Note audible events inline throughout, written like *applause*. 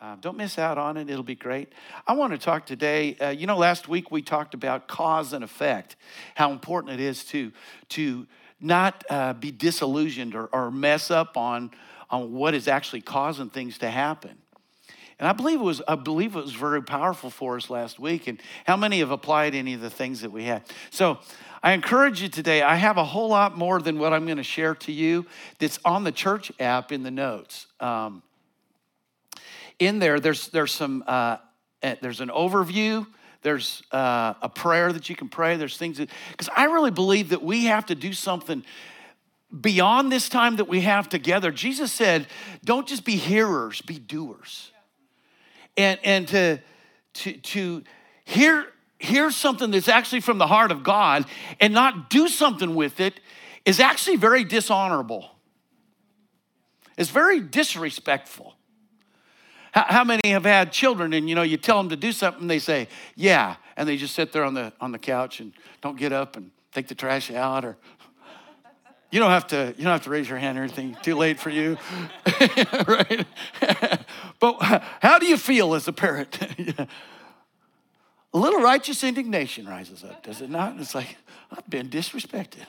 Uh, don't miss out on it. It'll be great. I want to talk today. Uh, you know, last week we talked about cause and effect, how important it is to, to not uh, be disillusioned or, or mess up on, on what is actually causing things to happen. And I believe it was I believe it was very powerful for us last week. And how many have applied any of the things that we had? So I encourage you today. I have a whole lot more than what I'm going to share to you that's on the church app in the notes. Um, in there, there's there's some uh, eh, there's an overview. There's uh, a prayer that you can pray. There's things that because I really believe that we have to do something beyond this time that we have together. Jesus said, "Don't just be hearers, be doers." And and to to to hear hear something that's actually from the heart of God and not do something with it is actually very dishonorable. It's very disrespectful. How, many have had children and you know you tell them to do something, they say, yeah, and they just sit there on the on the couch and don't get up and take the trash out or you don't have to you don't have to raise your hand or anything too late for you *laughs* right? *laughs* But how do you feel as a parent? *laughs* A little righteous indignation rises up does it not? It's like i've been disrespected.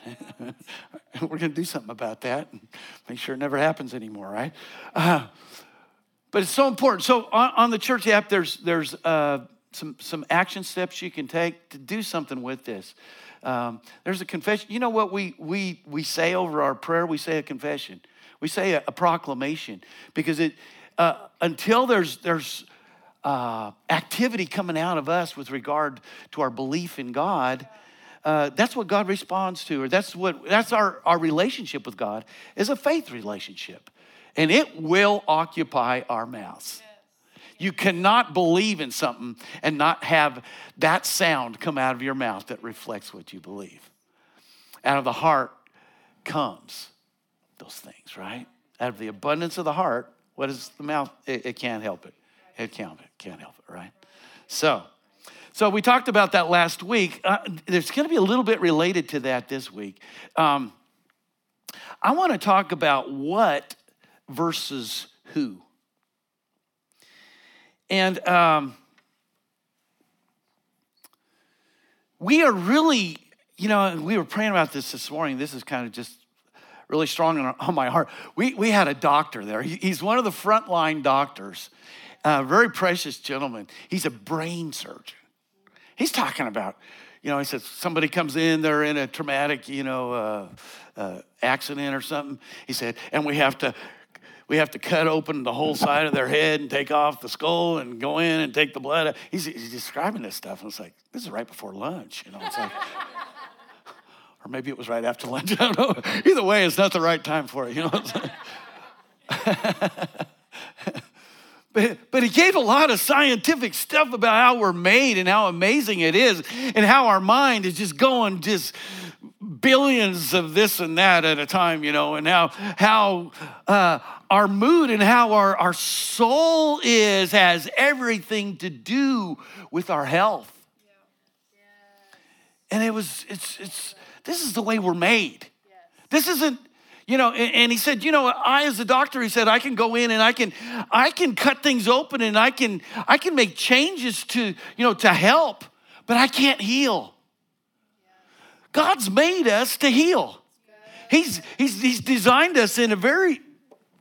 We're going to do something about that and make sure it never happens anymore right? Uh, but it's so important. So on, on the church app, there's, there's uh, some, some action steps you can take to do something with this. Um, there's a confession. You know what we, we, we say over our prayer? We say a confession. We say a, a proclamation because it, uh, until there's, there's uh, activity coming out of us with regard to our belief in God, uh, that's what God responds to, or that's what that's our, our relationship with God is a faith relationship and it will occupy our mouths. You cannot believe in something and not have that sound come out of your mouth that reflects what you believe. Out of the heart comes those things, right? Out of the abundance of the heart, what is the mouth? It, it can't help it. It can't, it can't help it, right? So, so we talked about that last week. Uh, there's going to be a little bit related to that this week. Um, I want to talk about what versus who. And um, we are really, you know, we were praying about this this morning. This is kind of just really strong on, on my heart. We, we had a doctor there. He, he's one of the frontline doctors, a very precious gentleman. He's a brain surgeon. He's talking about, you know, he says somebody comes in, they're in a traumatic, you know, uh, uh, accident or something. He said, and we have to we have to cut open the whole side of their head and take off the skull and go in and take the blood out. He's, he's describing this stuff, and it's like, this is right before lunch, you know. It's like, *laughs* or maybe it was right after lunch. *laughs* I don't know. Either way, it's not the right time for it, you know. *laughs* but, but he gave a lot of scientific stuff about how we're made and how amazing it is and how our mind is just going just billions of this and that at a time, you know, and how how uh, our mood and how our, our soul is has everything to do with our health. And it was it's it's this is the way we're made. This isn't you know and he said you know i as a doctor he said i can go in and i can i can cut things open and i can i can make changes to you know to help but i can't heal God's made us to heal. He's, he's, he's designed us in a very,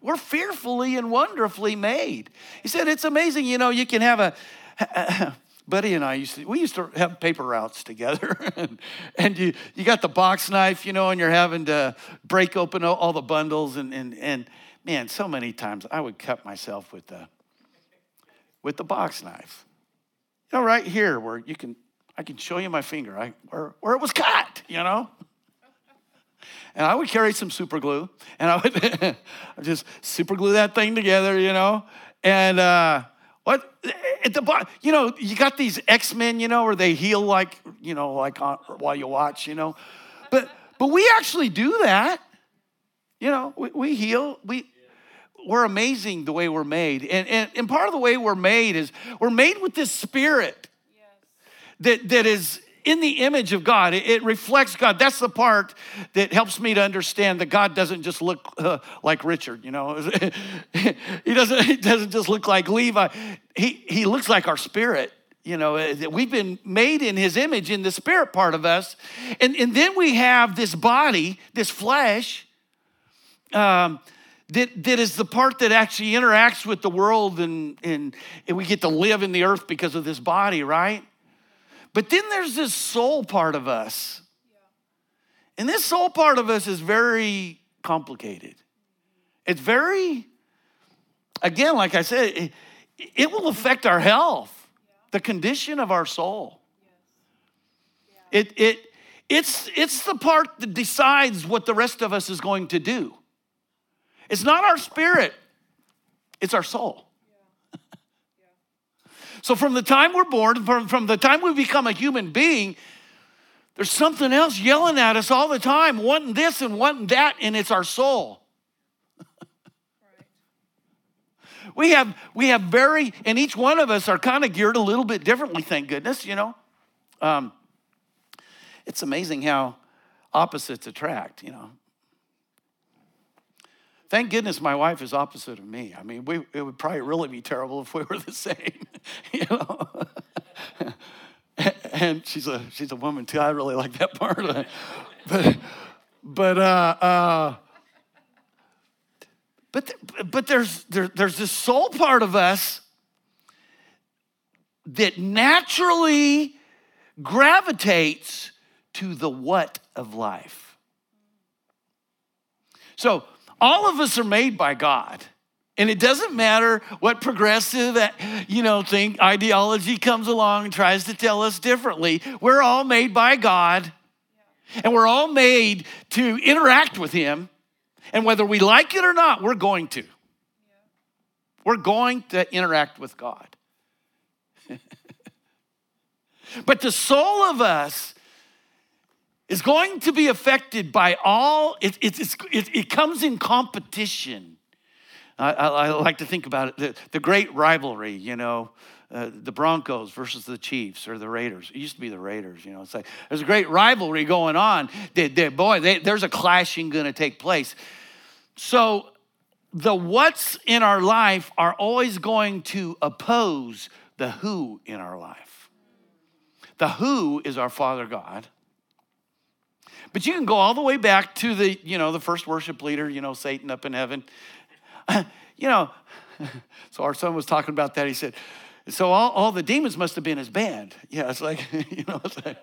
we're fearfully and wonderfully made. He said, it's amazing, you know, you can have a, *clears throat* Buddy and I used to, we used to have paper routes together. *laughs* and, and you, you got the box knife, you know, and you're having to break open all the bundles. And, and, and man, so many times I would cut myself with the, with the box knife. You know, right here where you can I can show you my finger I, where, where it was cut, you know? And I would carry some super glue and I would *laughs* just super glue that thing together, you know? And uh, what, at the bottom, you know, you got these X Men, you know, where they heal like, you know, like on, while you watch, you know? But, but we actually do that. You know, we, we heal. We, we're amazing the way we're made. And, and, and part of the way we're made is we're made with this spirit that, that is in the image of God. It, reflects God. That's the part that helps me to understand that God doesn't just look uh, like Richard, you know. *laughs* he, doesn't, he doesn't just look like Levi. He, he looks like our spirit. You know, uh, we've been made in his image in the spirit part of us. And, and then we have this body, this flesh, um, that, that is the part that actually interacts with the world and, and, and we get to live in the earth because of this body, right? But then there's this soul part of us. And this soul part of us is very complicated. It's very, again, like I said, it, it will affect our health, the condition of our soul. It, it, it's, it's the part that decides what the rest of us is going to do. It's not our spirit, it's our soul. So, from the time we're born, from, from the time we become a human being, there's something else yelling at us all the time, wanting this and wanting that, and it's our soul. *laughs* we have we have very and each one of us are kind of geared a little bit differently thank goodness you know um, it's amazing how opposites attract you know Thank goodness my wife is opposite of me. I mean, we, it would probably really be terrible if we were the *laughs* same, you know. *laughs* and she's a she's a woman too. I really like that part. Of it. But but uh, uh, but but there's there, there's this soul part of us that naturally gravitates to the what of life. So all of us are made by God. And it doesn't matter what progressive, you know, thing ideology comes along and tries to tell us differently. We're all made by God. And we're all made to interact with him. And whether we like it or not, we're going to. We're going to interact with God. *laughs* but the soul of us is going to be affected by all, it, it, it, it comes in competition. I, I, I, like to think about it the, the great rivalry, you know, uh, the Broncos versus the Chiefs or the Raiders. It used to be the Raiders, you know. It's like there's a great rivalry going on. They, they, boy, they, there's a clashing going to take place. So the what's in our life are always going to oppose the who in our life. The who is our Father God. But you can go all the way back to the, you know, the first worship leader, you know, Satan up in heaven. *laughs* you know, *laughs* so our son was talking about that. He said, so all, all the demons must have been his band. Yeah, it's like, *laughs* you know, it's like,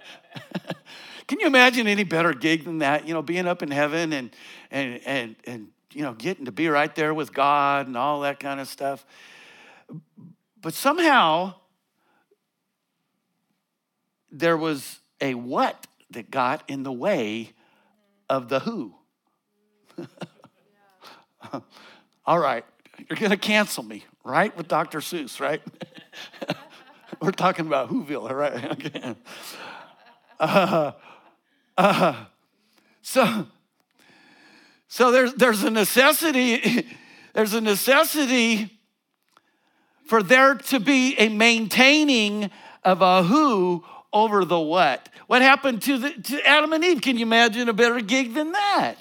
can you imagine any better gig than that? You know, being up in heaven and, and, and, and, you know, getting to be right there with God and all that kind of stuff. But somehow there was a what that got in the way of the who. *laughs* All right, you're going to cancel me, right? With Dr. Seuss, right? *laughs* We're talking about Whoville, right? *laughs* Okay. Uh, uh, so, so there's, there's a necessity, there's a necessity for there to be a maintaining of a who over the what. What happened to, the, to Adam and Eve? Can you imagine a better gig than that?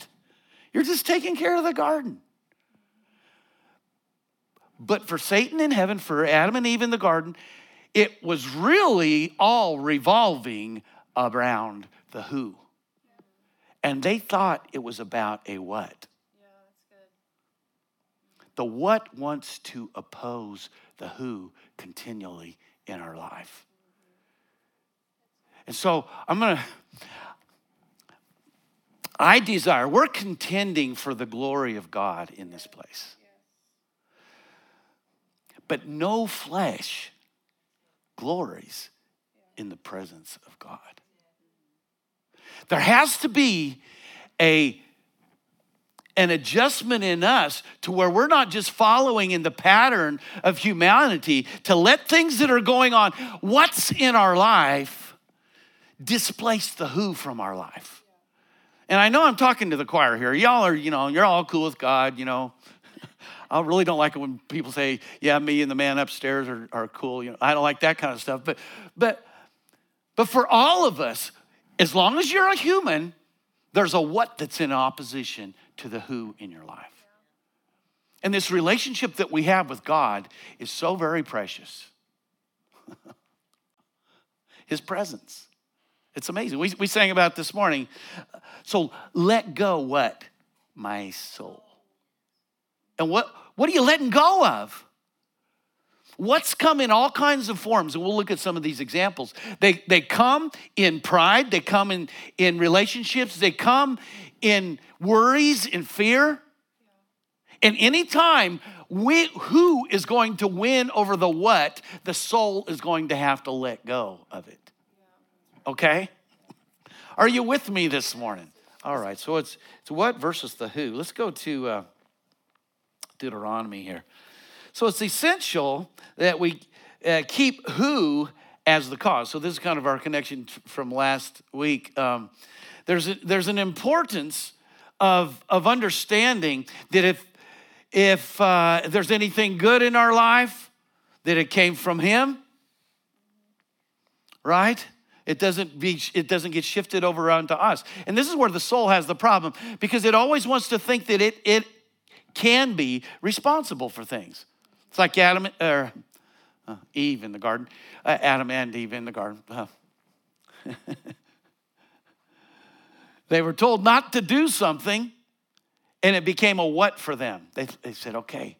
You're just taking care of the garden. But for Satan in heaven, for Adam and Eve in the garden, it was really all revolving around the who. And they thought it was about a what. Yeah, The what wants to oppose the who continually in our life. And so I'm going to, I desire, we're contending for the glory of God in this place. But no flesh glories in the presence of God. There has to be a an adjustment in us to where we're not just following in the pattern of humanity to let things that are going on, what's in our life, displace the who from our life. And I know I'm talking to the choir here. Y'all are, you know, you're all cool with God, you know. *laughs* I really don't like it when people say, yeah, me and the man upstairs are, are cool. You know, I don't like that kind of stuff. But but But for all of us, as long as you're a human, there's a what that's in opposition to the who in your life. And this relationship that we have with God is so very precious. *laughs* His presence. It's amazing. We, we sang about this morning. So let go what? My soul. And what, what are you letting go of? What's come in all kinds of forms, and we'll look at some of these examples. They, they come in pride, they come in, in relationships, they come in worries, and fear. And anytime we, who is going to win over the what, the soul is going to have to let go of it. Okay? Are you with me this morning? All right, so it's, it's what versus the who. Let's go to uh, Deuteronomy here. So it's essential that we uh, keep who as the cause. So this is kind of our connection from last week. Um, there's, a, there's an importance of, of understanding that if, if uh, there's anything good in our life, that it came from Him, right? It doesn't, be, it doesn't get shifted over onto us. And this is where the soul has the problem because it always wants to think that it, it can be responsible for things. It's like Adam or uh, Eve in the garden, uh, Adam and Eve in the garden. Uh. *laughs* they were told not to do something, and it became a what for them. They, they said, okay,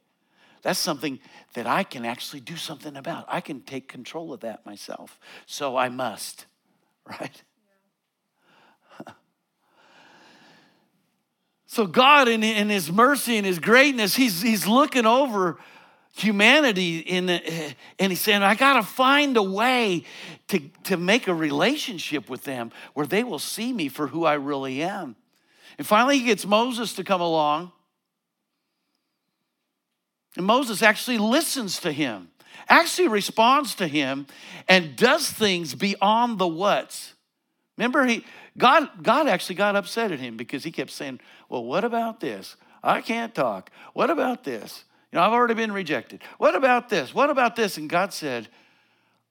that's something that I can actually do something about. I can take control of that myself. So I must, *laughs* right? *laughs* So God, in, in His mercy and His greatness, He's, he's looking over humanity in the, eh, and he's saying i got to find a way to, to make a relationship with them where they will see me for who i really am. And finally he gets moses to come along. And moses actually listens to him actually responds to him and does things beyond the what's remember he god god actually got upset at him because he kept saying well what about this i can't talk what about this you know, I've already been rejected. What about this? What about this? And God said,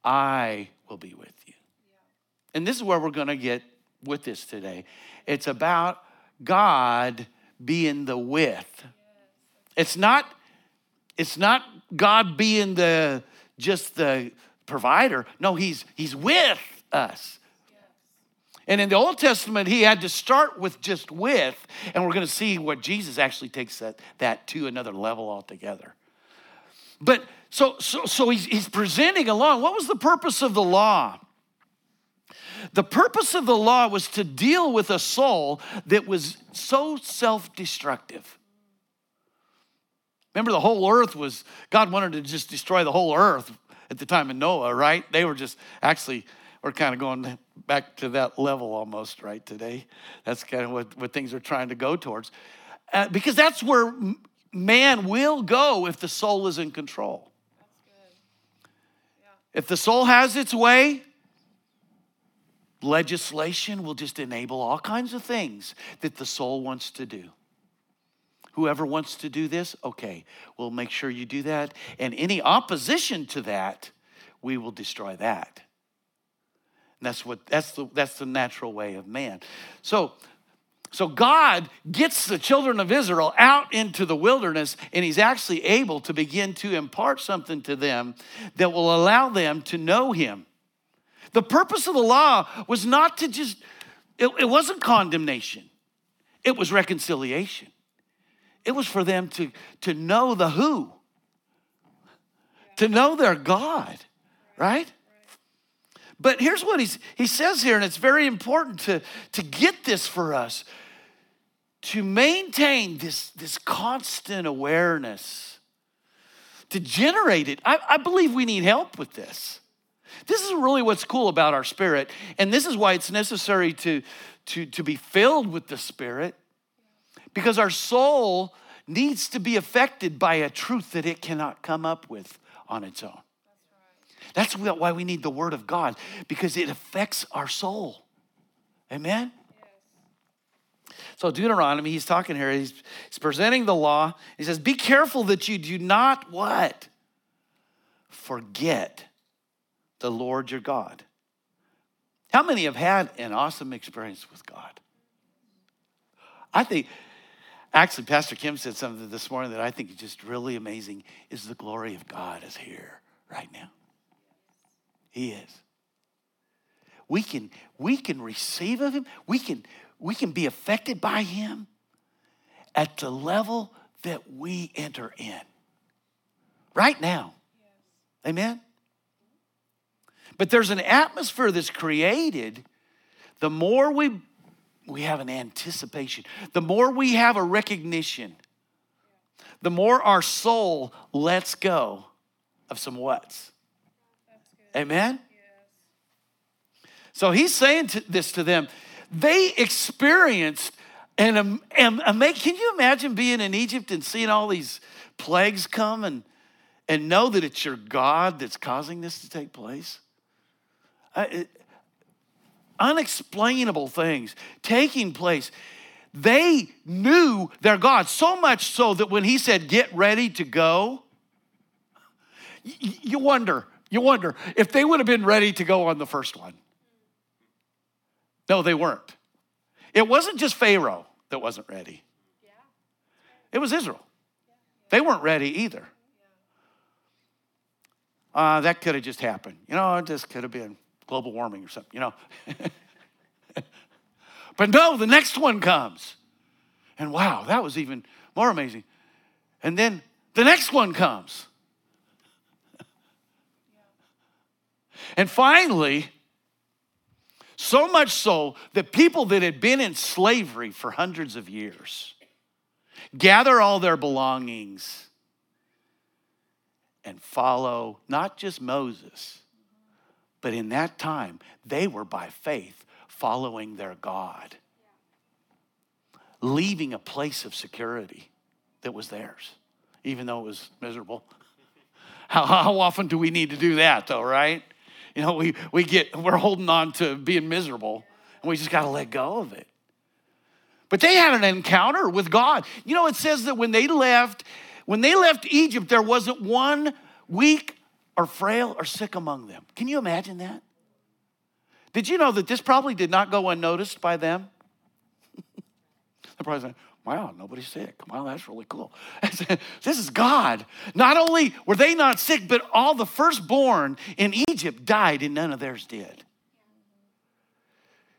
I will be with you. And this is where we're going to get with this today. It's about God being the with. It's not it's not God being the just the provider. No, he's he's with us. And in the Old Testament, he had to start with just with, and we're going to see what Jesus actually takes that, that to another level altogether. But so, so, so he's, he's presenting along. What was the purpose of the law? The purpose of the law was to deal with a soul that was so self destructive. Remember, the whole earth was, God wanted to just destroy the whole earth at the time of Noah, right? They were just actually we're kind of going back to that level almost right today. That's kind of what, what things are trying to go towards. Uh, because that's where man will go if the soul is in control. Yeah. If the soul has its way, legislation will just enable all kinds of things that the soul wants to do. Whoever wants to do this, okay, we'll make sure you do that. And any opposition to that, we will destroy that. And that's what that's the that's the natural way of man. So so God gets the children of Israel out into the wilderness and he's actually able to begin to impart something to them that will allow them to know him. The purpose of the law was not to just it, it wasn't condemnation. It was reconciliation. It was for them to, to know the who, to know their God, right? But here's what he's, he says here, and it's very important to, to get this for us to maintain this, this constant awareness, to generate it. I, I believe we need help with this. This is really what's cool about our spirit, and this is why it's necessary to, to, to be filled with the Spirit, because our soul needs to be affected by a truth that it cannot come up with on its own. That's why we need the Word of God, because it affects our soul. Amen? So, Deuteronomy, he's talking here, he's, he's presenting the law. He says, Be careful that you do not what? Forget the Lord your God. How many have had an awesome experience with God? I think, actually, Pastor Kim said something this morning that I think is just really amazing is the glory of God is here right now. He is. We can, we can receive of him. We can, we can be affected by him at the level that we enter in. Right now. Amen? But there's an atmosphere that's created the more we we have an anticipation, the more we have a recognition, the more our soul lets go of some what's. Amen? So he's saying to this to them. They experienced and, um, can you imagine being in Egypt and seeing all these plagues come and, and know that it's your God that's causing this to take place? It, unexplainable things taking place. They knew their God so much so that when he said, Get ready to go, you wonder, you wonder if they would have been ready to go on the first one. No, they weren't. It wasn't just Pharaoh that wasn't ready, it was Israel. They weren't ready either. Uh, that could have just happened. You know, it just could have been global warming or something, you know. *laughs* but no, the next one comes. And wow, that was even more amazing. And then the next one comes. *laughs* And finally, so much so that people that had been in slavery for hundreds of years gather all their belongings and follow not just Moses, but in that time, they were by faith following their God, leaving a place of security that was theirs, even though it was miserable. *laughs* How, how often do we need to do that, though, right? You know, we, we get, we're holding on to being miserable, and we just got to let go of it. But they had an encounter with God. You know, it says that when they left, when they left Egypt, there wasn't one weak or frail or sick among them. Can you imagine that? Did you know that this probably did not go unnoticed by them? *laughs* They're probably saying, wow, nobody's sick. Wow, that's really cool. *laughs* this is God. Not only were they not sick, but all the firstborn in Egypt died and none of theirs did.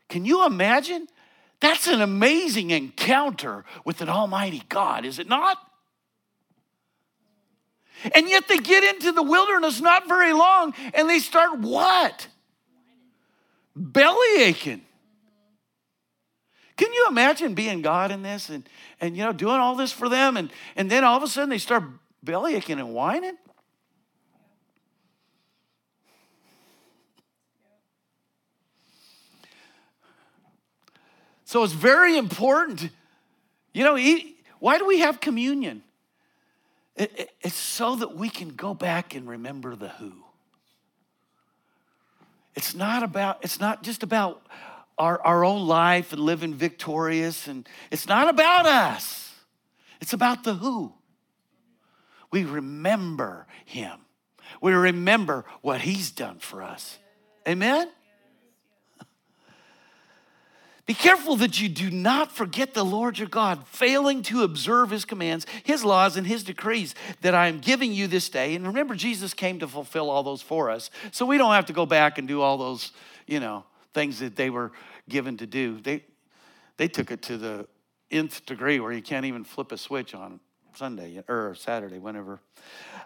Can you imagine? That's an amazing encounter with an almighty God, is it not? And yet they get into the wilderness not very long and they start what? Belly aching. Can you imagine being God in this and, and you know doing all this for them and, and then all of a sudden they start belly aching and whining? So it's very important. You know, why do we have communion? It, it, it's so that we can go back and remember the who. It's not about, it's not just about our, our own life and living victorious, and it's not about us. It's about the who. We remember him. We remember what he's done for us. Amen? Be careful that you do not forget the Lord your God, failing to observe his commands, his laws, and his decrees that I am giving you this day. And remember, Jesus came to fulfill all those for us. So we don't have to go back and do all those, you know, things that they were given to do. They, they took it to the nth degree where you can't even flip a switch on Sunday or Saturday, whenever.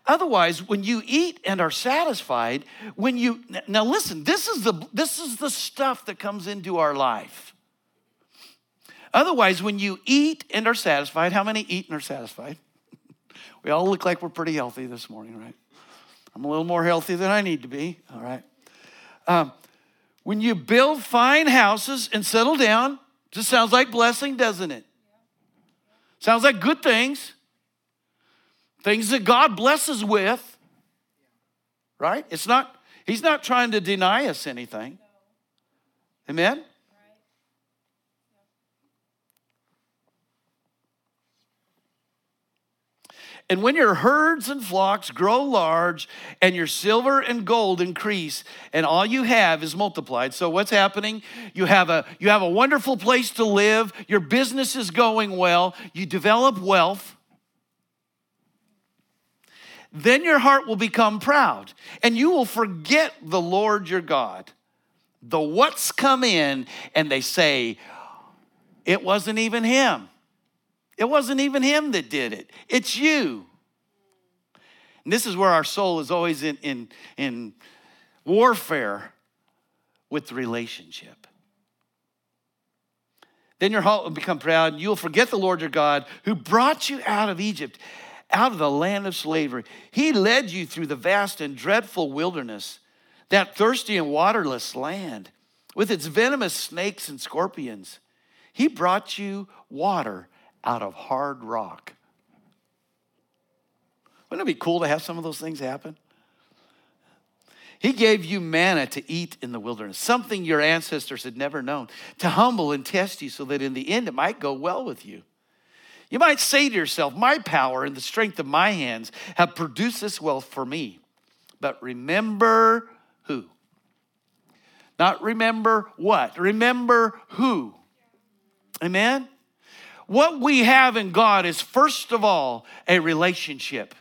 Otherwise, when you eat and are satisfied, when you now listen, this is the this is the stuff that comes into our life. Otherwise, when you eat and are satisfied, how many eat and are satisfied? *laughs* we all look like we're pretty healthy this morning, right? I'm a little more healthy than I need to be, all right? Um, when you build fine houses and settle down, just sounds like blessing, doesn't it? Sounds like good things, things that God blesses with, right? It's not, He's not trying to deny us anything. Amen? And when your herds and flocks grow large, and your silver and gold increase, and all you have is multiplied. So what's happening? You have a you have a wonderful place to live, your business is going well, you develop wealth. Then your heart will become proud, and you will forget the Lord your God. The what's come in, and they say, it wasn't even him. It wasn't even him that did it, it's you. And this is where our soul is always in, in, in warfare with the relationship. Then your heart will become proud, and you'll forget the Lord your God who brought you out of Egypt, out of the land of slavery. He led you through the vast and dreadful wilderness, that thirsty and waterless land, with its venomous snakes and scorpions. He brought you water out of hard rock. Wouldn't it be cool to have some of those things happen? He gave you manna to eat in the wilderness, something your ancestors had never known, to humble and test you so that in the end it might go well with you. You might say to yourself, My power and the strength of my hands have produced this wealth for me. But remember who? Not remember what, remember who. Amen? What we have in God is, first of all, a relationship.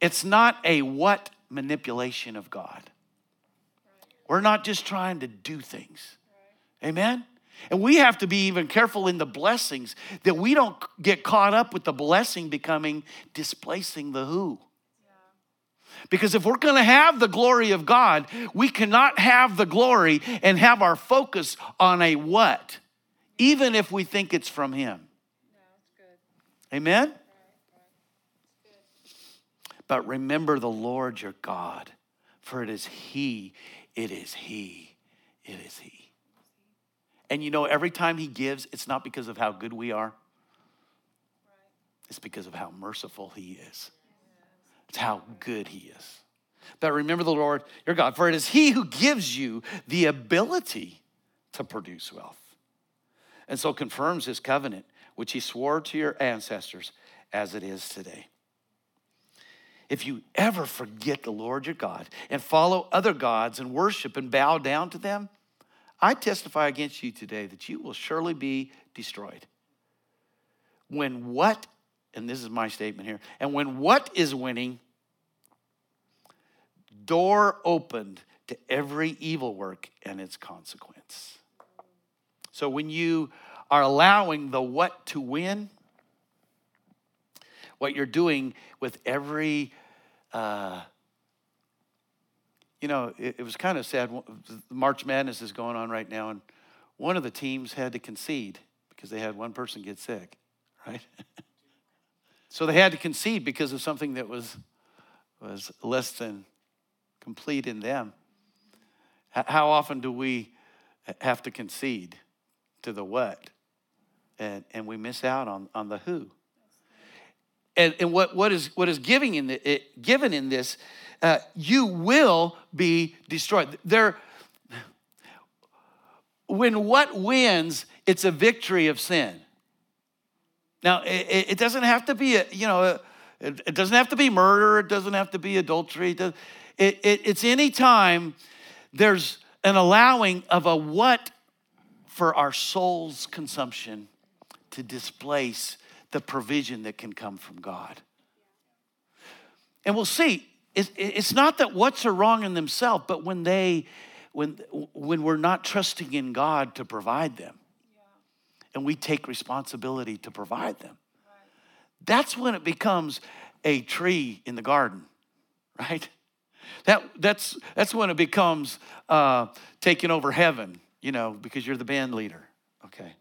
It's not a what manipulation of God. We're not just trying to do things. Amen? And we have to be even careful in the blessings that we don't get caught up with the blessing becoming displacing the who. Because if we're going to have the glory of God, we cannot have the glory and have our focus on a what even if we think it's from Him. Amen? But remember the Lord your God, for it is He, it is He, it is He. And you know, every time He gives, it's not because of how good we are, it's because of how merciful He is. It's how good He is. But remember the Lord your God, for it is He who gives you the ability to produce wealth and so confirms his covenant, which he swore to your ancestors as it is today. If you ever forget the Lord your God and follow other gods and worship and bow down to them, I testify against you today that you will surely be destroyed. When what, and this is my statement here, and when what is winning, door opened to every evil work and its consequence. So when you are allowing the what to win, what you're doing with every, uh, you know, it, it was kind of sad. March Madness is going on right now, and one of the teams had to concede because they had one person get sick, right? *laughs* so they had to concede because of something that was was less than complete in them. How often do we have to concede? To the what, and, and we miss out on, on the who. And, and what, what, is, what is giving in the, it, given in this, uh, you will be destroyed. There, when what wins, it's a victory of sin. Now, it, it doesn't have to be, a, you know, it, doesn't have to be murder. It doesn't have to be adultery. It, it, it's any time there's an allowing of a what for our soul's consumption to displace the provision that can come from God. And we'll see, it's not that what's are wrong in themselves, but when they, when, when we're not trusting in God to provide them, and we take responsibility to provide them, that's when it becomes a tree in the garden, right? That, that's, that's when it becomes uh, taking over heaven you know, because you're the band leader. Okay.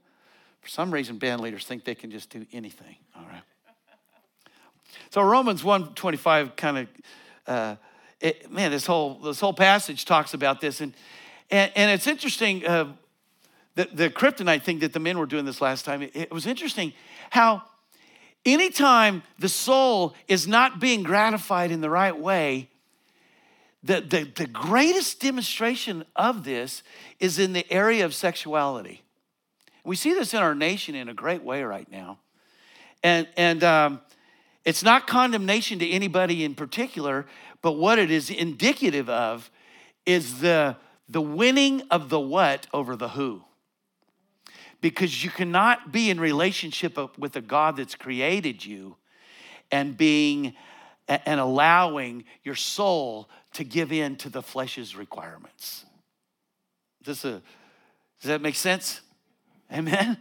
For some reason, band leaders think they can just do anything. All right. So Romans 125 kind of, uh, man, this whole, this whole passage talks about this. And, and, and it's interesting, uh, the, the kryptonite thing that the men were doing this last time, it, it was interesting how anytime the soul is not being gratified in the right way, the, the, the greatest demonstration of this is in the area of sexuality. We see this in our nation in a great way right now. And, and um, it's not condemnation to anybody in particular, but what it is indicative of is the, the winning of the what over the who. Because you cannot be in relationship with a God that's created you and being and allowing your soul to give in to the flesh's requirements. This a, does that make sense? Amen?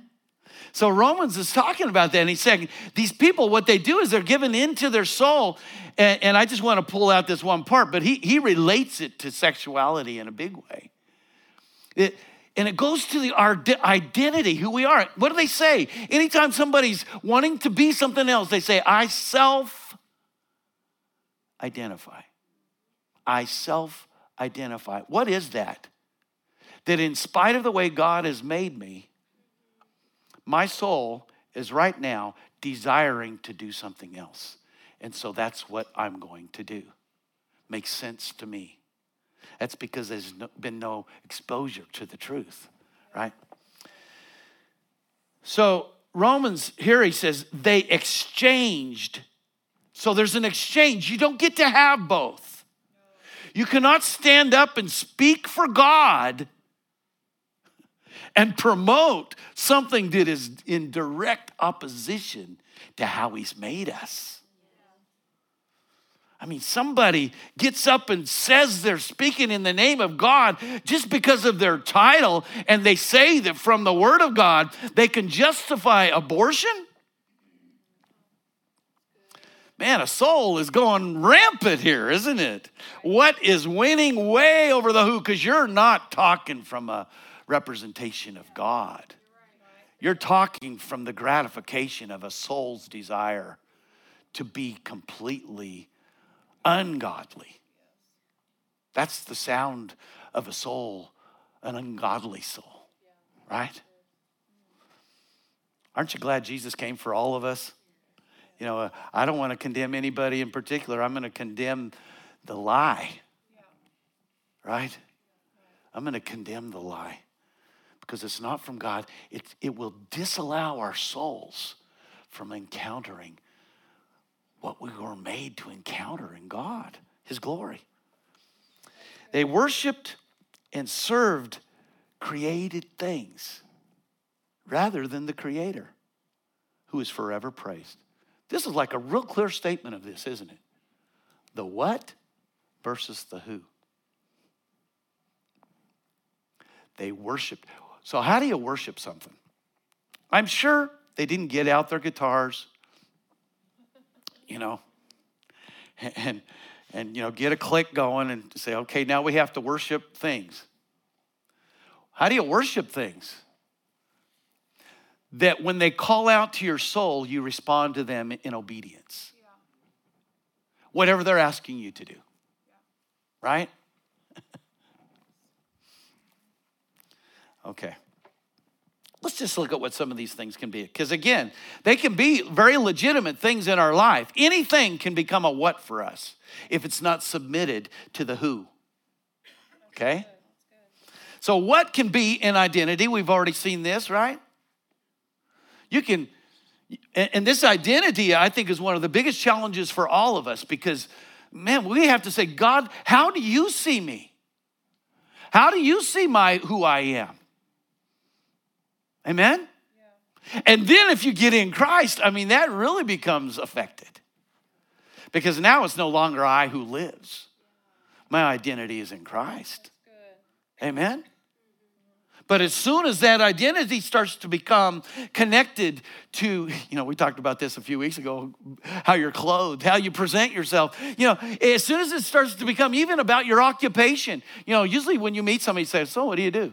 So Romans is talking about that, and he's saying these people, what they do is they're given into their soul. And, and I just want to pull out this one part, but he, he relates it to sexuality in a big way. It, and it goes to the, our identity, who we are. What do they say? Anytime somebody's wanting to be something else, they say, I self identify. I self identify. What is that? That in spite of the way God has made me, my soul is right now desiring to do something else. And so that's what I'm going to do. Makes sense to me. That's because there's no, been no exposure to the truth, right? So, Romans, here he says, they exchanged. So there's an exchange. You don't get to have both. You cannot stand up and speak for God and promote something that is in direct opposition to how He's made us. I mean, somebody gets up and says they're speaking in the name of God just because of their title, and they say that from the Word of God they can justify abortion. Man, a soul is going rampant here, isn't it? What is winning way over the who? Because you're not talking from a representation of God. You're talking from the gratification of a soul's desire to be completely ungodly. That's the sound of a soul, an ungodly soul, right? Aren't you glad Jesus came for all of us? You know, I don't want to condemn anybody in particular. I'm going to condemn the lie, right? I'm going to condemn the lie because it's not from God, it, it will disallow our souls from encountering what we were made to encounter in God, His glory. They worshiped and served created things rather than the Creator who is forever praised. This is like a real clear statement of this, isn't it? The what versus the who. They worshiped. So, how do you worship something? I'm sure they didn't get out their guitars, you know, *laughs* and, and you know, get a click going and say, okay, now we have to worship things. How do you worship things? That when they call out to your soul, you respond to them in obedience. Yeah. Whatever they're asking you to do. Yeah. Right? *laughs* Okay. Let's just look at what some of these things can be. Because again, they can be very legitimate things in our life. Anything can become a what for us if it's not submitted to the who. Okay? So, what can be an identity? We've already seen this, right? You can, and this identity, I think, is one of the biggest challenges for all of us because, man, we have to say, God, how do you see me? How do you see my who I am? Amen? Yeah. And then if you get in Christ, I mean, that really becomes affected. Because now it's no longer I who lives, my identity is in Christ. Amen? But as soon as that identity starts to become connected to, you know, we talked about this a few weeks ago, how you're clothed, how you present yourself. You know, as soon as it starts to become even about your occupation, you know, usually when you meet somebody, you say, So, what do you do?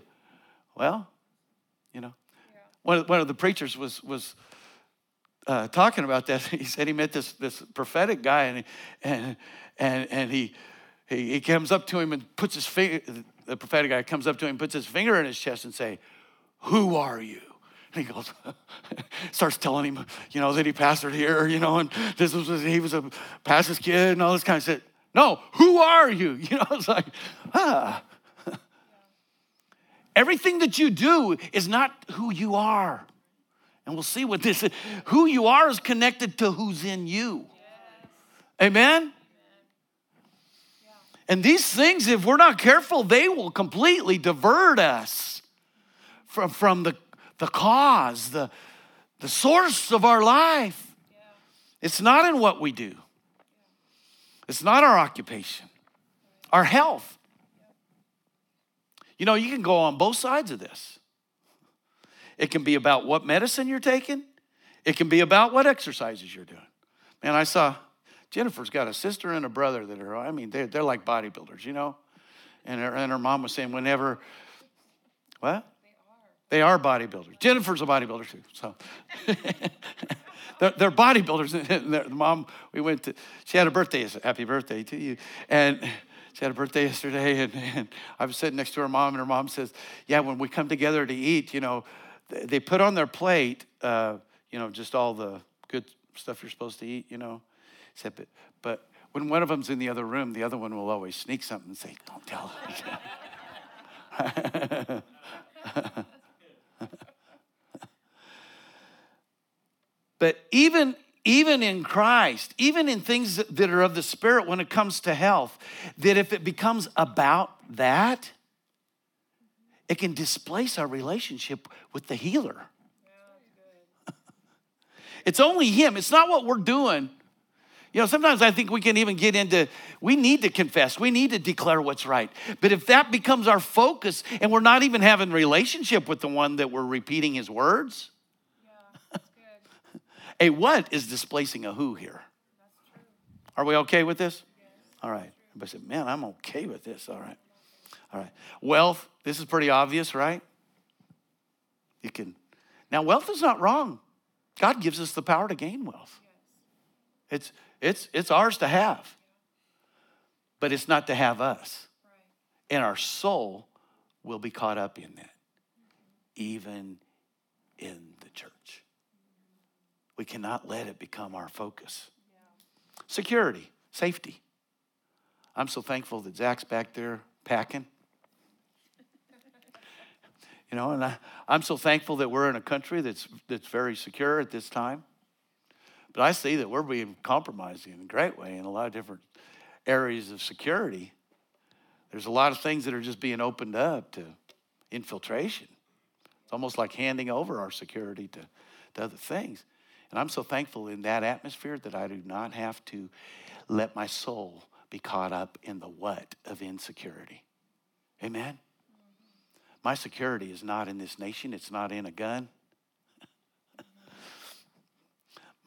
Well, you know, one of, one of the preachers was, was uh, talking about that. *laughs* He said he met this, this prophetic guy, and, and, and, and he, he, he comes up to him and puts his finger, the prophetic guy comes up to him, puts his finger in his chest and say, who are you? And he goes, *laughs* starts telling him, you know, that he pastored here, you know, and this was, he was a pastor's kid and all this kind of shit. No, who are you? *laughs* You know, it's like, ah. *laughs* Everything that you do is not who you are. And we'll see what this is. Who you are is connected to who's in you. Amen? And these things, if we're not careful, they will completely divert us from, from the, the cause, the, the source of our life. It's not in what we do, it's not our occupation, our health. You know, you can go on both sides of this. It can be about what medicine you're taking, it can be about what exercises you're doing. Man, I saw Jennifer's got a sister and a brother that are, I mean, they're, they're like bodybuilders, you know? And her, and her mom was saying, whenever, what? They are bodybuilders. Jennifer's a bodybuilder too. So *laughs* they're, they're, bodybuilders. *laughs* the mom, we went to, she had a birthday. Happy birthday to you. And she had a birthday yesterday. And, and I was sitting next to her mom, and her mom says, Yeah, when we come together to eat, you know, they put on their plate, uh, you know, just all the good stuff you're supposed to eat, you know. Said, but, but when one of them's in the other room, the other one will always sneak something and say, Don't tell *laughs* but even even in Christ, even in things that are of the Spirit when it comes to health, that if it becomes about that, it can displace our relationship with the healer. *laughs* it's only Him, it's not what we're doing. You know, sometimes I think we can even get into, we need to confess, we need to declare what's right. But if that becomes our focus and we're not even having relationship with the one that we're repeating his words, yeah, a *laughs* what is displacing a who here? Are we okay with this? Yes. All right. Everybody said, man, I'm okay with this. All right. All right. Wealth, this is pretty obvious, right? You can. Now, wealth is not wrong. God gives us the power to gain wealth. It's it's, it's ours to have, but it's not to have us. And our soul will be caught up in that, even in the church. We cannot let it become our focus. Security, safety. I'm so thankful that Zach's back there packing. You know, and I, I'm so thankful that we're in a country that's, that's very secure at this time. But I see that we're being compromised in a great way in a lot of different areas of security. There's a lot of things that are just being opened up to infiltration. It's almost like handing over our security to, to other things. And I'm so thankful in that atmosphere that I do not have to let my soul be caught up in the what of insecurity. Amen? My security is not in this nation, it's not in a gun,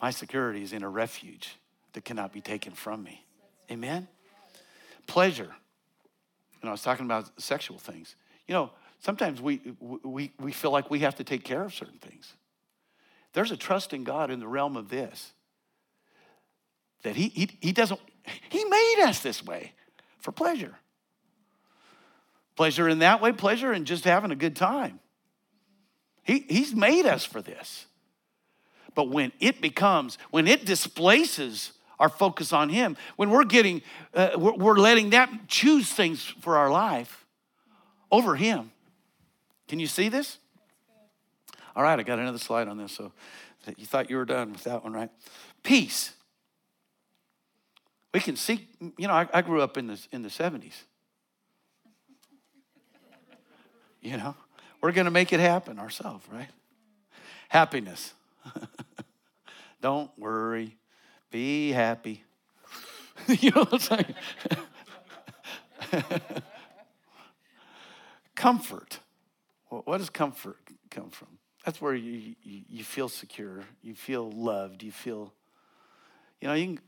My security is in a refuge that cannot be taken from me. Amen? Pleasure. Know, I was talking about sexual things. You know, sometimes we, we, we feel like we have to take care of certain things. There's a trust in God in the realm of this that he, he, he doesn't, He made us this way for pleasure. Pleasure in that way, pleasure in just having a good time. He, he's made us for this. But when it becomes, when it displaces our focus on Him, when we're getting, uh, we're, we're letting that choose things for our life over Him. Can you see this? All right, I got another slide on this. So you thought you were done with that one, right? Peace. We can see, you know, I, I grew up in the, in the 70s. You know, we're going to make it happen ourselves, right? Happiness. *laughs* Don't worry. Be happy. *laughs* you know what I'm saying? *laughs* comfort. What does comfort come from? That's where you, you, you, feel secure, you feel loved, you feel, you know, you can,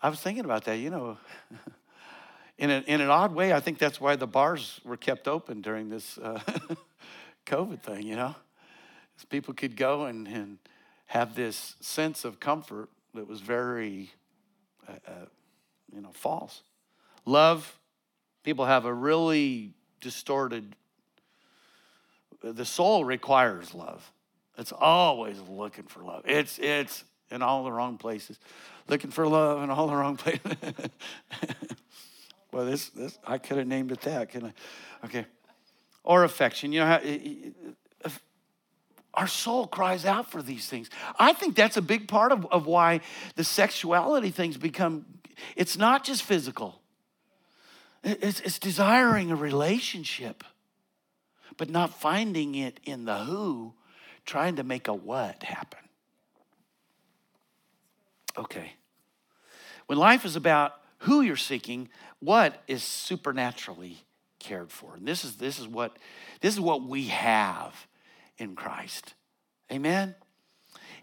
I was thinking about that, you know. *laughs* in, a, in an odd way, I think that's why the bars were kept open during this uh, COVID thing, you know. People could go and, and have this sense of comfort that was very, uh, uh, you know, false. Love, people have a really distorted, the soul requires love. It's always looking for love. It's, it's in all the wrong places, looking for love in all the wrong places. *laughs* well, this, this, I could have named it that, can I? Okay. Or affection. You know how our soul cries out for these things. I think that's a big part of, of why the sexuality things become it's not just physical, it's, it's desiring a relationship, but not finding it in the who, trying to make a what happen. Okay. When life is about who you're seeking, what is supernaturally cared for. And this is this is what this is what we have in Christ. Amen.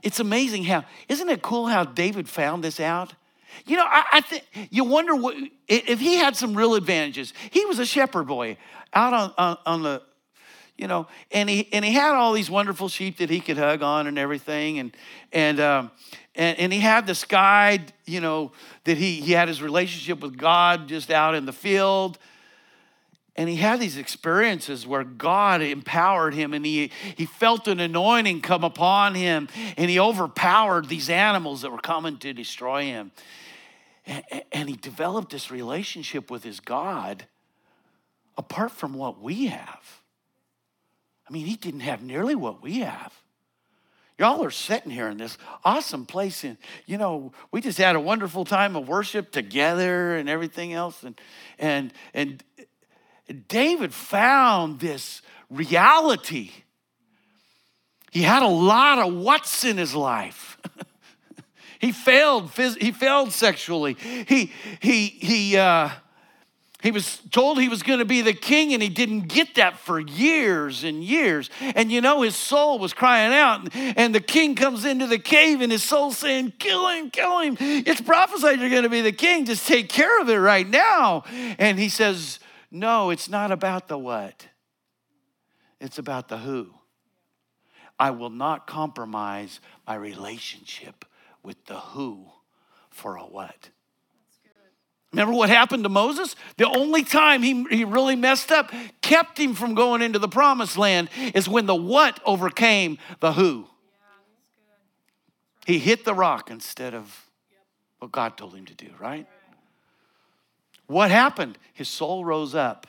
It's amazing how isn't it cool how David found this out? You know, I, I think you wonder what if he had some real advantages. He was a shepherd boy out on, on, on the you know, and he and he had all these wonderful sheep that he could hug on and everything, and and um, and, and he had this guide, you know, that he he had his relationship with God just out in the field, and he had these experiences where God empowered him, and he he felt an anointing come upon him, and he overpowered these animals that were coming to destroy him, and, and he developed this relationship with his God, apart from what we have. I mean, he didn't have nearly what we have. Y'all are sitting here in this awesome place, and you know, we just had a wonderful time of worship together and everything else. And and and David found this reality. He had a lot of what's in his life. *laughs* he failed. He failed sexually. He he he. Uh, he was told he was going to be the king, and he didn't get that for years and years. And you know, his soul was crying out. And the king comes into the cave, and his soul saying, Kill him, kill him. It's prophesied you're going to be the king. Just take care of it right now. And he says, No, it's not about the what, it's about the who. I will not compromise my relationship with the who for a what. Remember what happened to Moses? The only time he, he really messed up, kept him from going into the promised land, is when the what overcame the who. He hit the rock instead of what God told him to do, right? What happened? His soul rose up.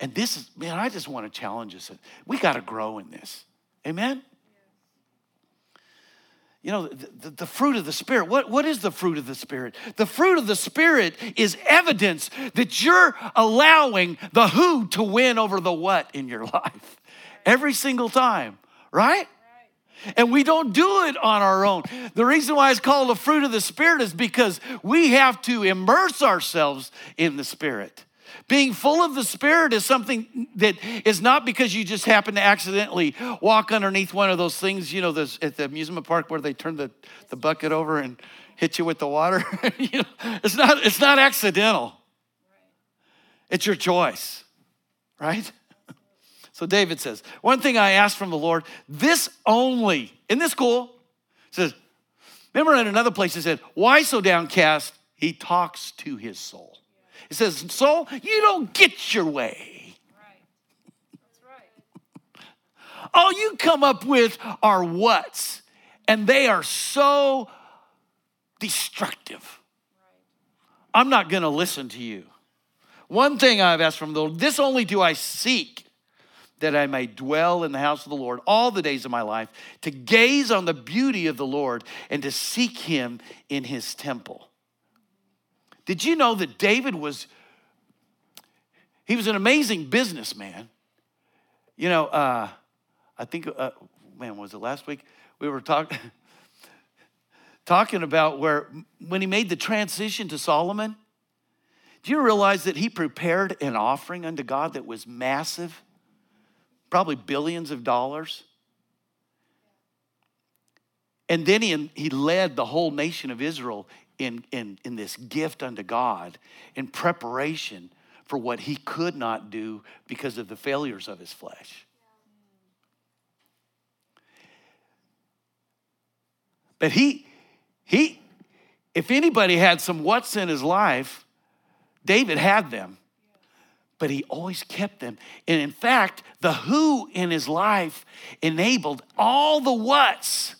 And this is, man, I just want to challenge us. We got to grow in this. Amen? you know, the, the, fruit of the Spirit. What, what is the fruit of the Spirit? The fruit of the Spirit is evidence that you're allowing the who to win over the what in your *laughs* life every single time, right? And we don't do it on our own. The reason why it's called the fruit of the Spirit is because we have to immerse ourselves in the Spirit. Being full of the Spirit is something that is not because you just happen to accidentally walk underneath one of those things, you know, at the amusement park where they turn the, the bucket over and hit you with the water. *laughs* you know, it's, not, it's not accidental, it's your choice, right? So David says, One thing I asked from the Lord, this only, isn't this cool? says, Remember in another place he said, Why so downcast? He talks to his soul. He says, Soul, you don't get your way. All you come up with are what's, and they are so destructive. I'm not going to listen to you. One thing I've asked from the Lord, this only do I seek that I may dwell in the house of the Lord all the days of my life, to gaze on the beauty of the Lord and to seek him in his temple. Did you know that David was he was an amazing businessman. You know, uh, I think, uh, man, was it last week? We were talking *laughs* talking about where when he made the transition to Solomon. Do you realize that he prepared an offering unto God that was massive, probably billions of dollars? And then he, he led the whole nation of Israel in, in, in this gift unto God in preparation for what he could not do because of the failures of his flesh. But he, he, if anybody had some what's in his life, David had them. But he always kept them. And in fact, the who in his life enabled all the what's.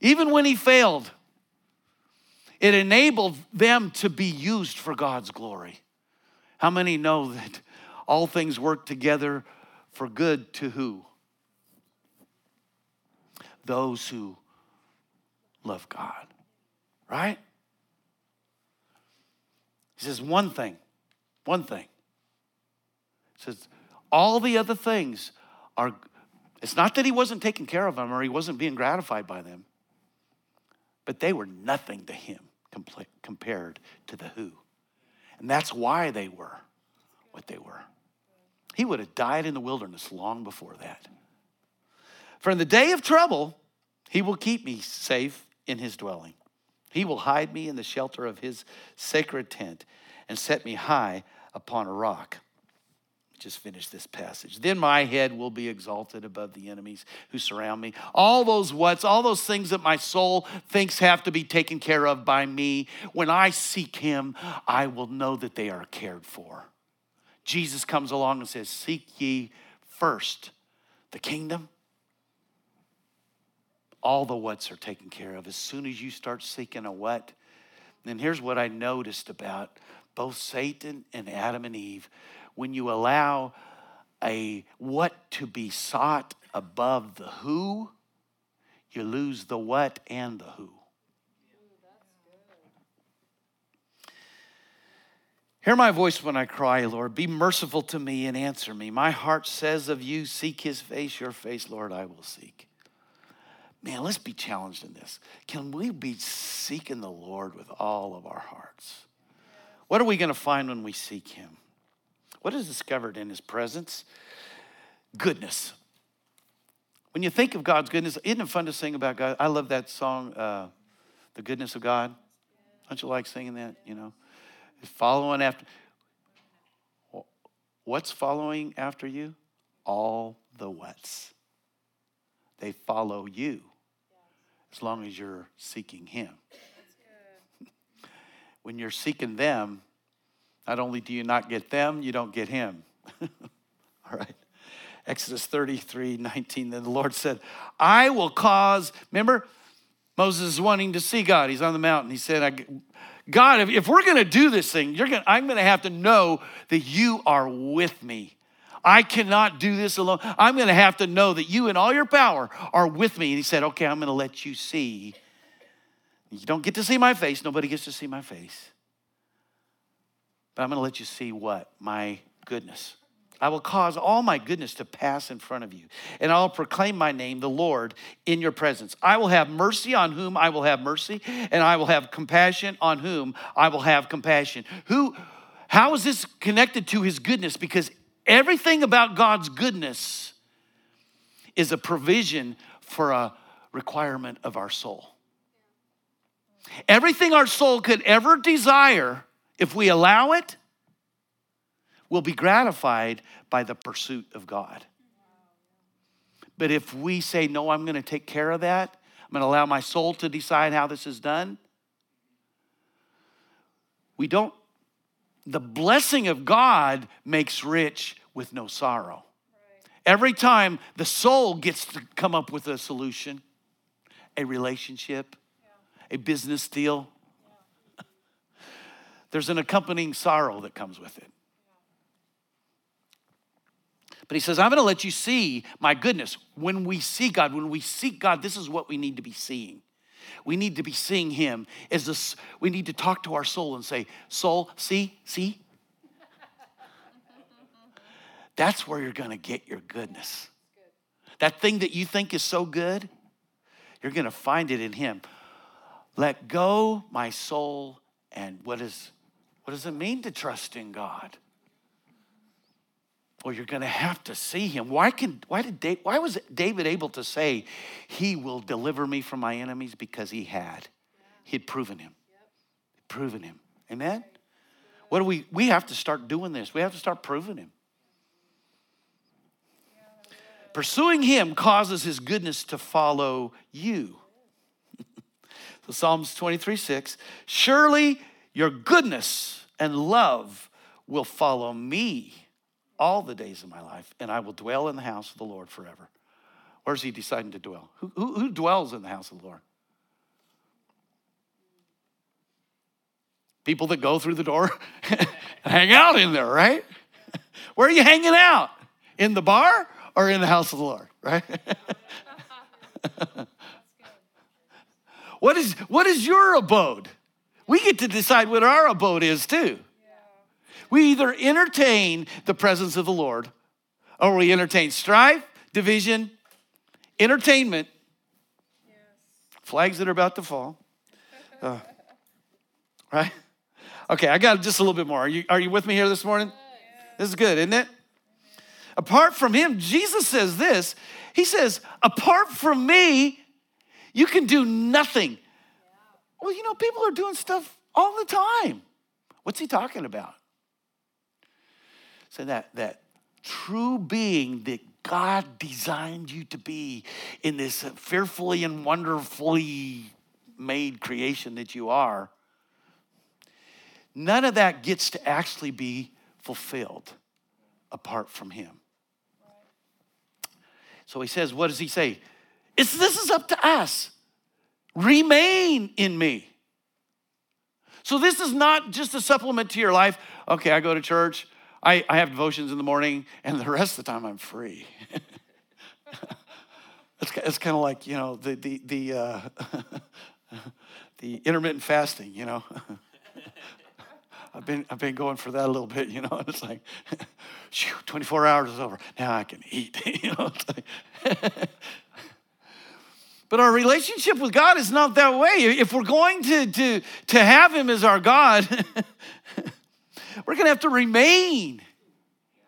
Even when he failed, it enabled them to be used for God's glory. How many know that all things work together for good to who? Those who love God, right? He says, one thing, one thing. Says, all the other things are, it's not that he wasn't taking care of them or he wasn't being gratified by them, but they were nothing to him compared to the who. And that's why they were what they were. He would have died in the wilderness long before that. For in the day of trouble, he will keep me safe in his dwelling. He will hide me in the shelter of his sacred tent and set me high upon a rock. Just finish this passage. Then my head will be exalted above the enemies who surround me. All those what's, all those things that my soul thinks have to be taken care of by me. When I seek him, I will know that they are cared for. Jesus comes along and says, Seek ye first the kingdom all the what's are taken care of. As soon as you start seeking a what, and here's what I noticed about both Satan and Adam and Eve. When you allow a what to be sought above the who, you lose the what and the who. Hear my voice when I cry, Lord. Be merciful to me and answer me. My heart says of you, Seek his face, your face, Lord, I will seek. Man, let's be challenged in this. Can we be seeking the Lord with all of our hearts? What are we going to find when we seek Him? What is discovered in His presence? Goodness. When you think of God's goodness, isn't it fun to sing about God? I love that song, uh, The Goodness of God. Don't you like singing that? You know, following after. What's following after you? All the what's. They follow you as long as you're seeking Him. *laughs* when you're seeking them, not only do you not get them, you don't get Him. *laughs* All right. Exodus 33 19. Then the Lord said, I will cause, remember, Moses is wanting to see God. He's on the mountain. He said, God, if, if we're going to do this thing, you're gonna, I'm going to have to know that you are with me. I cannot do this alone. I'm going to have to know that you and all your power are with me. And he said, Okay, I'm going to let you see. You don't get to see my face. Nobody gets to see my face. But I'm going to let you see what? My goodness. I will cause all my goodness to pass in front of you, and I'll proclaim my name, the Lord, in your presence. I will have mercy on whom I will have mercy, and I will have compassion on whom I will have compassion. Who, how is this connected to his goodness? Because Everything about God's goodness is a provision for a requirement of our soul. Everything our soul could ever desire, if we allow it, we'll be gratified by the pursuit of God. But if we say, no, I'm going to take care of that, I'm going to allow my soul to decide how this is done, we don't the blessing of God makes rich with no sorrow. Every time the soul gets to come up with a solution, a relationship, a business deal. There's an accompanying sorrow that comes with it. But he says, I'm going to let you see my goodness. When we see God, when we seek God, this is what we need to be seeing. We need to be seeing Him as this, we need to talk to our soul and say, Soul, see, see? That's where you're going to get your goodness. That thing that you think is so good, you're going to find it in Him. Let go, my soul, and what, is, what does it mean to trust in God? Well, you're going to have to see him. Why, can, why, did David, why was David able to say, He will deliver me from my enemies? Because he had. He had proven him. He'd proven him. Amen? What do we, we have to start doing this. We have to start proving him. Pursuing him causes his goodness to follow you. *laughs* so Psalms 23 6 Surely your goodness and love will follow me all the days of my life, and I will dwell in the house of the Lord forever. Where's he deciding to dwell? Who, who, who dwells in the house of the Lord? People that go through the door and *laughs* hang out in there, right? *laughs* Where are you hanging out? In the bar or in the house of the Lord, right? *laughs* what is what is your abode? We get to decide what our abode is too. We either entertain the presence of the Lord or we entertain strife, division, entertainment, flags that are about to fall. *laughs* Uh, right? Okay, I got just a little bit more. Are you, are you with me here this morning? This is good, isn't it? Apart from him, Jesus says this He says, apart from me, you can do nothing. Well, you know, people are doing stuff all the time. What's he talking about? So that that true being that God designed you to be in this fearfully and wonderfully made creation that you are, none of that gets to actually be fulfilled apart from Him. So he says, what does he say? It's this is up to us. Remain in me. So this is not just a supplement to your life. Okay, I go to church. I, I have devotions in the morning, and the rest of the time I'm free. *laughs* it's, it's kind of like, you know, the, the, the, uh, *laughs* the intermittent fasting, you know. *laughs* I've been, I've been going for that a little bit, you know, and it's like, shoo, 24 hours is over. Now I can eat, you know. But our relationship with God is not that way. If we're going to, to, to have Him as our God, *laughs* we're going to have to remain.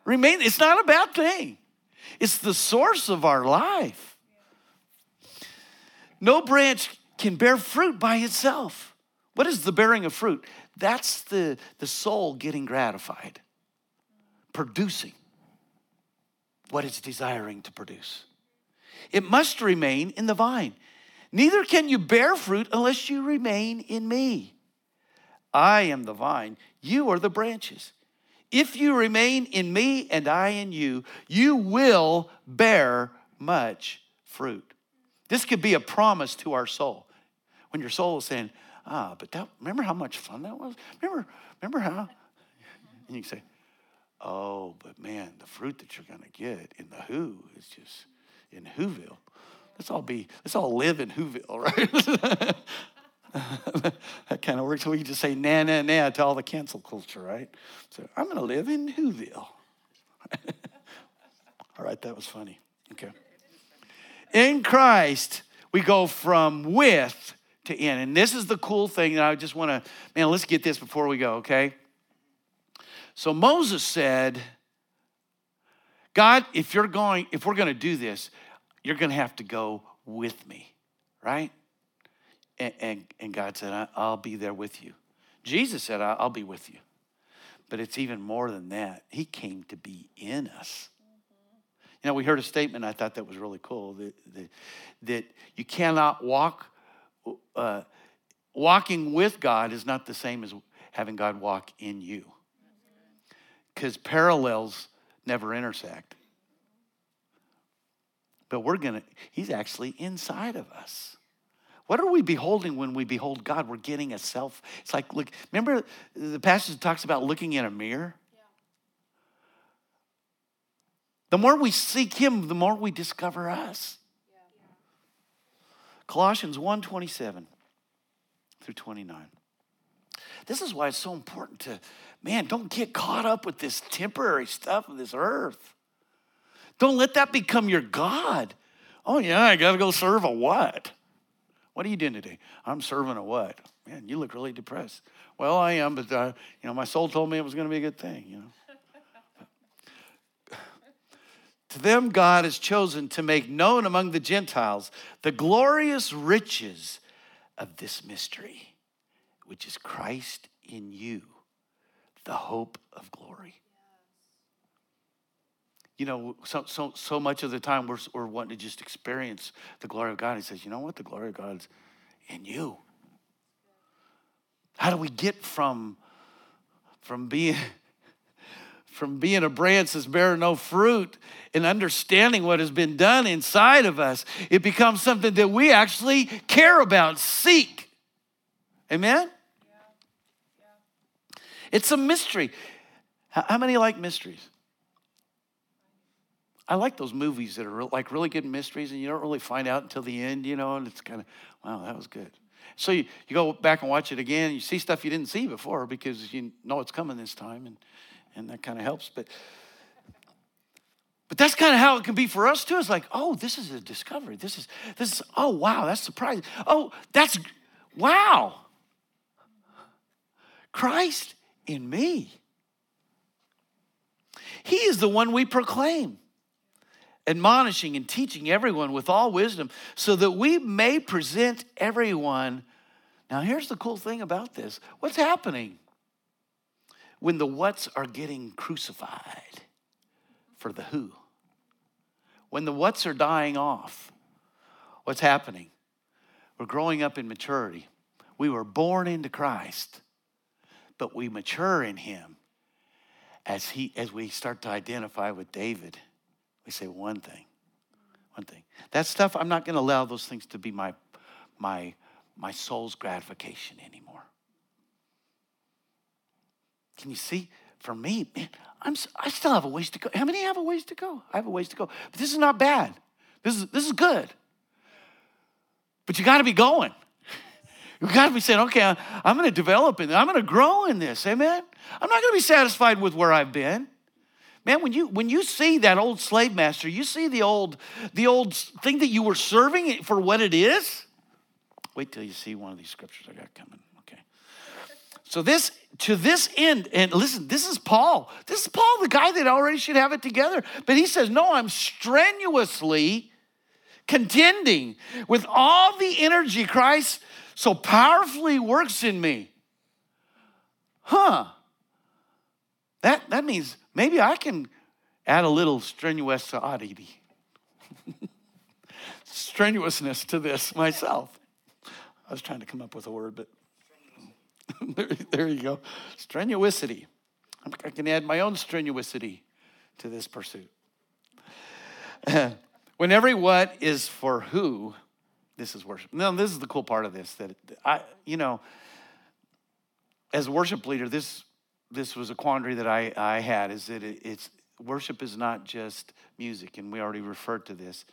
Remain. It's not a bad thing, it's the source of our life. No branch can bear fruit by itself. What is the bearing of fruit? That's the, the soul getting gratified, producing what it's desiring to produce. It must remain in the vine. Neither can you bear fruit unless you remain in me. I am the vine, you are the branches. If you remain in me and I in you, you will bear much fruit. This could be a promise to our soul. When your soul is saying, ah, but that, remember how much fun that was? Remember, remember how? And you say, oh, but man, the fruit that you're going to get in the who is just in Whoville. Let's all be, let's all live in Whoville, right? *laughs* that kind of works. We just say na na na to all the cancel culture, right? So I'm going to live in Whoville. *laughs* all right, that was funny. Okay. In Christ, we go from with to in. And this is the cool thing that I just want to, man, let's get this before we go, okay? So Moses said, God, if you're going, if we're going to do this, you're going to have to go with me, right? And, and, and God said, I'll be there with you. Jesus said, I'll be with you. But it's even more than that. He came to be in us. You know, we heard a statement, I thought that was really cool, that, that, that you cannot walk, uh, walking with God is not the same as having God walk in you. Because parallels never intersect. But we're going to, He's actually inside of us. What are we beholding when we behold God? We're getting a self. It's like, look, remember the passage talks about looking in a mirror? Yeah. The more we seek Him, the more we discover us. Yeah. Colossians 1 27 through 29. This is why it's so important to, man, don't get caught up with this temporary stuff of this earth. Don't let that become your God. Oh, yeah, I got to go serve a what? What are you doing today? I'm serving a what? Man, you look really depressed. Well, I am, but uh, you know, my soul told me it was going to be a good thing. You know. to them, God has chosen to make known among the Gentiles the glorious riches of this mystery, which is Christ in you, the hope of glory you know, so, so, so much of the time we're, we're wanting to just experience the glory of God. He says, you know what? The glory of God's in you. How do we get from, from being *laughs* from being a branch that's bearing no fruit and understanding what has been done inside of us, it becomes something that we actually care about, seek. Amen? It's a mystery. How many like mysteries? I like those movies that are like really good mysteries and you don't really find out until the end, you know, and it's kind of, wow, that was good. So you, you go back and watch it again, you see stuff you didn't see before because you know it's coming this time, and, and that kind of helps. But but that's kind of how it can be for us too. It's like, oh, this is a discovery. This is this is oh wow, that's surprising. Oh, that's wow. Christ in me. He is the one we proclaim, admonishing and teaching everyone with all wisdom, so that we may present everyone. Now, here's the cool thing about this what's happening when the whats are getting crucified for the who? When the whats are dying off, what's happening? We're growing up in maturity. We were born into Christ, but we mature in Him as he as we start to identify with David, we say one thing. One thing. That stuff, I'm not going to allow those things to be my my my soul's gratification anymore. Can you see? For me, man, I'm I still have a ways to go. How many have a ways to go? I have a ways to go. But this is not bad. This is this is good. But you got to be going. You got to be saying, okay, I'm going to develop it. I'm going to grow in this. Amen. I'm not going to be satisfied with where I've been. Man, when you when you see that old slave master, you see the old the old thing that you were serving for what it is. Wait till you see one of these scriptures I got coming. Okay. So this to this end, and listen, this is Paul. This is Paul, the guy that already should have it together. But he says, No, I'm strenuously contending with all the energy Christ so powerfully works in me. Huh. That, that means maybe I can add a little strenuosity, uh, *laughs* strenuousness to this myself. I was trying to come up with a word, but *laughs* there, there you go. Strenuosity. I can add my own strenuosity to this pursuit. *laughs* when every what is for who, this is worship. No, this is the cool part of this that I, you know, as a worship leader, this this was a quandary that I, I had is that it, it's worship is not just music, and we already referred to this.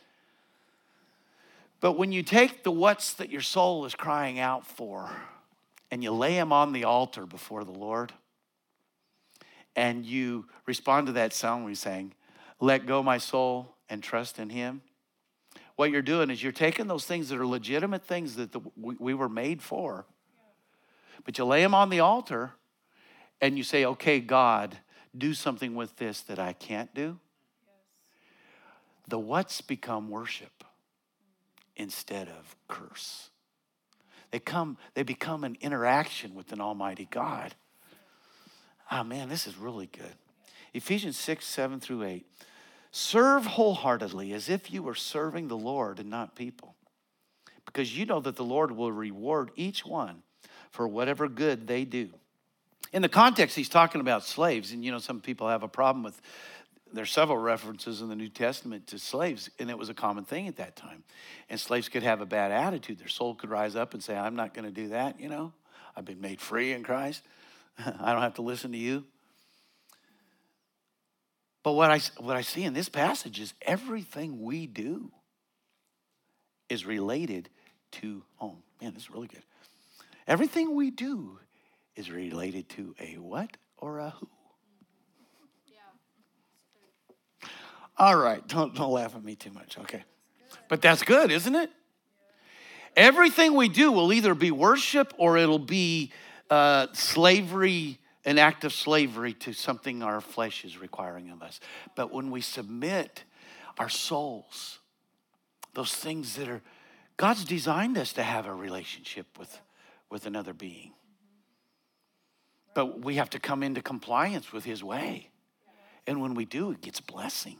But when you take the what's that your soul is crying out for and you lay them on the altar before the Lord, and you respond to that song we sang, Let go my soul and trust in Him. What you're doing is you're taking those things that are legitimate things that the, we, we were made for, but you lay them on the altar and you say, okay, God, do something with this that I can't do, the what's become worship instead of curse. They come, they become an interaction with an almighty God. Oh man, this is really good. Ephesians 6, 7 through 8. Serve wholeheartedly as if you were serving the Lord and not people. Because you know that the Lord will reward each one for whatever good they do. In the context, he's talking about slaves, and you know, some people have a problem with. There's several references in the New Testament to slaves, and it was a common thing at that time. And slaves could have a bad attitude. Their soul could rise up and say, I'm not going to do that, you know. I've been made free in Christ. *laughs* I don't have to listen to you. But what I, what I see in this passage is everything we do is related to, oh man, this is really good. Everything we do is related to a what or a who? Yeah. All right, don't, don't laugh at me too much, okay? But that's good, isn't it? Everything we do will either be worship or it'll be uh, slavery, an act of slavery to something our flesh is requiring of us. But when we submit our souls, those things that are, God's designed us to have a relationship with, with another being. But we have to come into compliance with his way. And when we do, it gets blessing.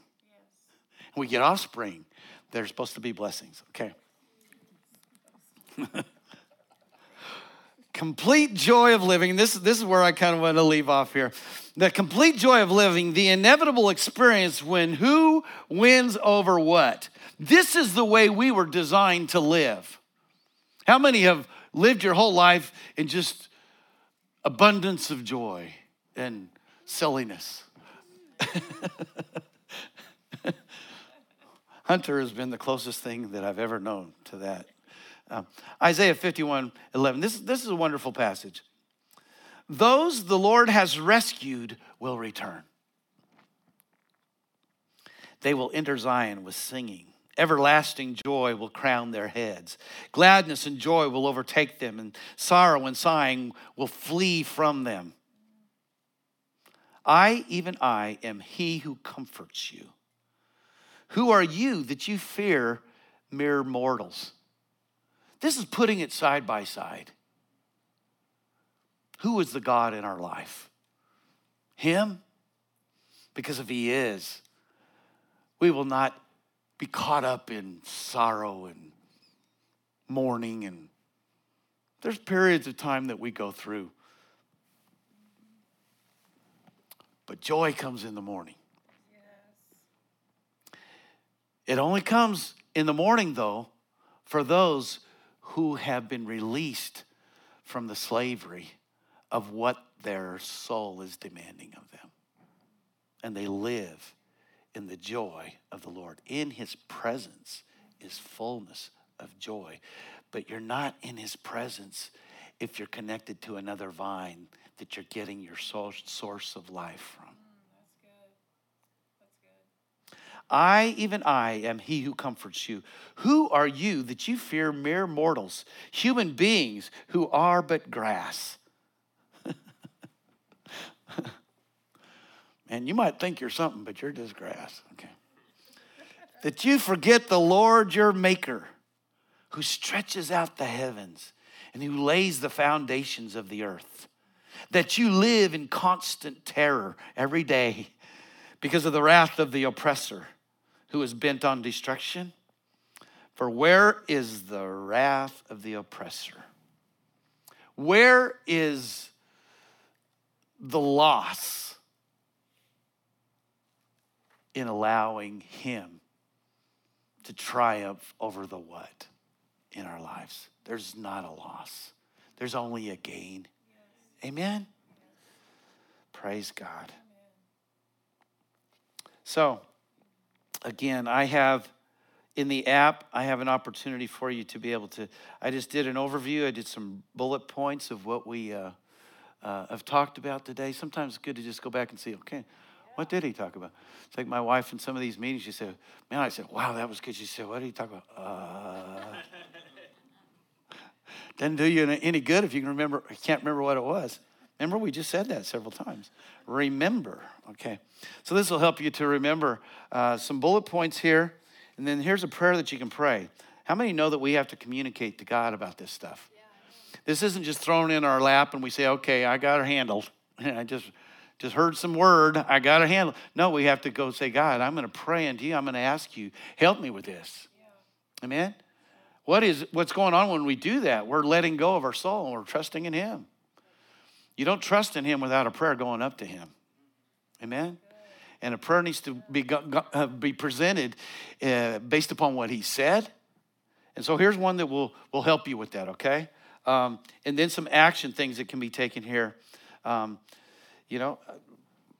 We get offspring. They're supposed to be blessings. Okay. *laughs* complete joy of living. This, this is where I kind of want to leave off here. The complete joy of living, the inevitable experience when who wins over what. This is the way we were designed to live. How many have lived your whole life in just abundance of joy and silliness. *laughs* Hunter has been the closest thing that I've ever known to that. Uh, Isaiah 51 11. This, this is a wonderful passage. Those the Lord has rescued will return. They will enter Zion with singing. Everlasting joy will crown their heads. Gladness and joy will overtake them, and sorrow and sighing will flee from them. I, even I, am he who comforts you. Who are you that you fear mere mortals? This is putting it side by side. Who is the God in our life? Him? Because if He is, we will not be caught up in sorrow and mourning. And there's periods of time that we go through. But joy comes in the morning. Yes. It only comes in the morning, though, for those who have been released from the slavery of what their soul is demanding of them. And they live in the joy of the Lord. In his presence is fullness of joy. But you're not in his presence if you're connected to another vine that you're getting your source of life from. I, even I, am he who comforts you. Who are you that you fear mere mortals, human beings who are but grass? *laughs* And you might think you're something, but you're just grass, okay? that you forget the Lord your Maker, who stretches out the heavens and who lays the foundations of the earth. That you live in constant terror every day because of the wrath of the oppressor who is bent on destruction. For where is the wrath of the oppressor? Where is the loss in allowing Him to triumph over the what in our lives. There's not a loss, there's only a gain. Yes. Amen? Yes. Praise God. Amen. So, again, I have in the app, I have an opportunity for you to be able to. I just did an overview, I did some bullet points of what we uh, uh, have talked about today. Sometimes it's good to just go back and see, okay, what did he talk about? It's like my wife in some of these meetings, she said, Man, I said, Wow, that was good. She said, What did he talk about? Uh, *laughs* doesn't do you any good if you can remember, you can't remember what it was. Remember, we just said that several times. Remember, okay? So this will help you to remember uh, some bullet points here. And then here's a prayer that you can pray. How many know that we have to communicate to God about this stuff? Yeah. This isn't just thrown in our lap and we say, okay, I got her handled. *laughs* I just just heard some word. I got to handle. No, we have to go say, God, I'm going to pray into you. I'm going to ask you, help me with this. Yeah. Amen. What is what's going on when we do that? We're letting go of our soul and we're trusting in Him. You don't trust in Him without a prayer going up to Him. Amen. And a prayer needs to be uh, be presented uh, based upon what He said. And so here's one that will will help you with that. Okay. Um, and then some action things that can be taken here. Um, you know,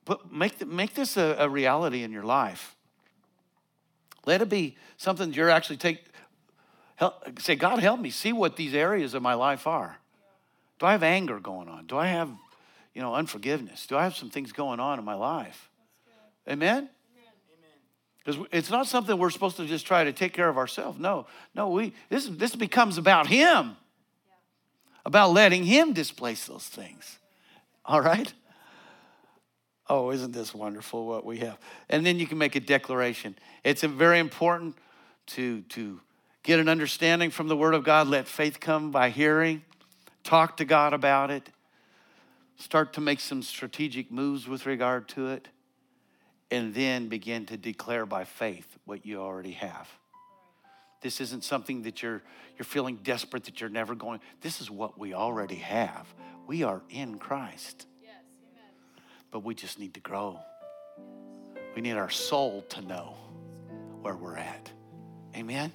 put, make, make this a, a reality in your life. Let it be something you're actually take, help, say, God, help me see what these areas of my life are. Do I have anger going on? Do I have, you know, unforgiveness? Do I have some things going on in my life? Amen? Because it's not something we're supposed to just try to take care of ourselves. No, no, we this this becomes about Him. About letting Him displace those things. All right? Oh, isn't this wonderful what we have? And then you can make a declaration. It's very important to, to get an understanding from the Word of God. Let faith come by hearing. Talk to God about it. Start to make some strategic moves with regard to it. And then begin to declare by faith what you already have. This isn't something that you're, you're feeling desperate that you're never going. This is what we already have. We are in Christ but we just need to grow. We need our soul to know where we're at. Amen.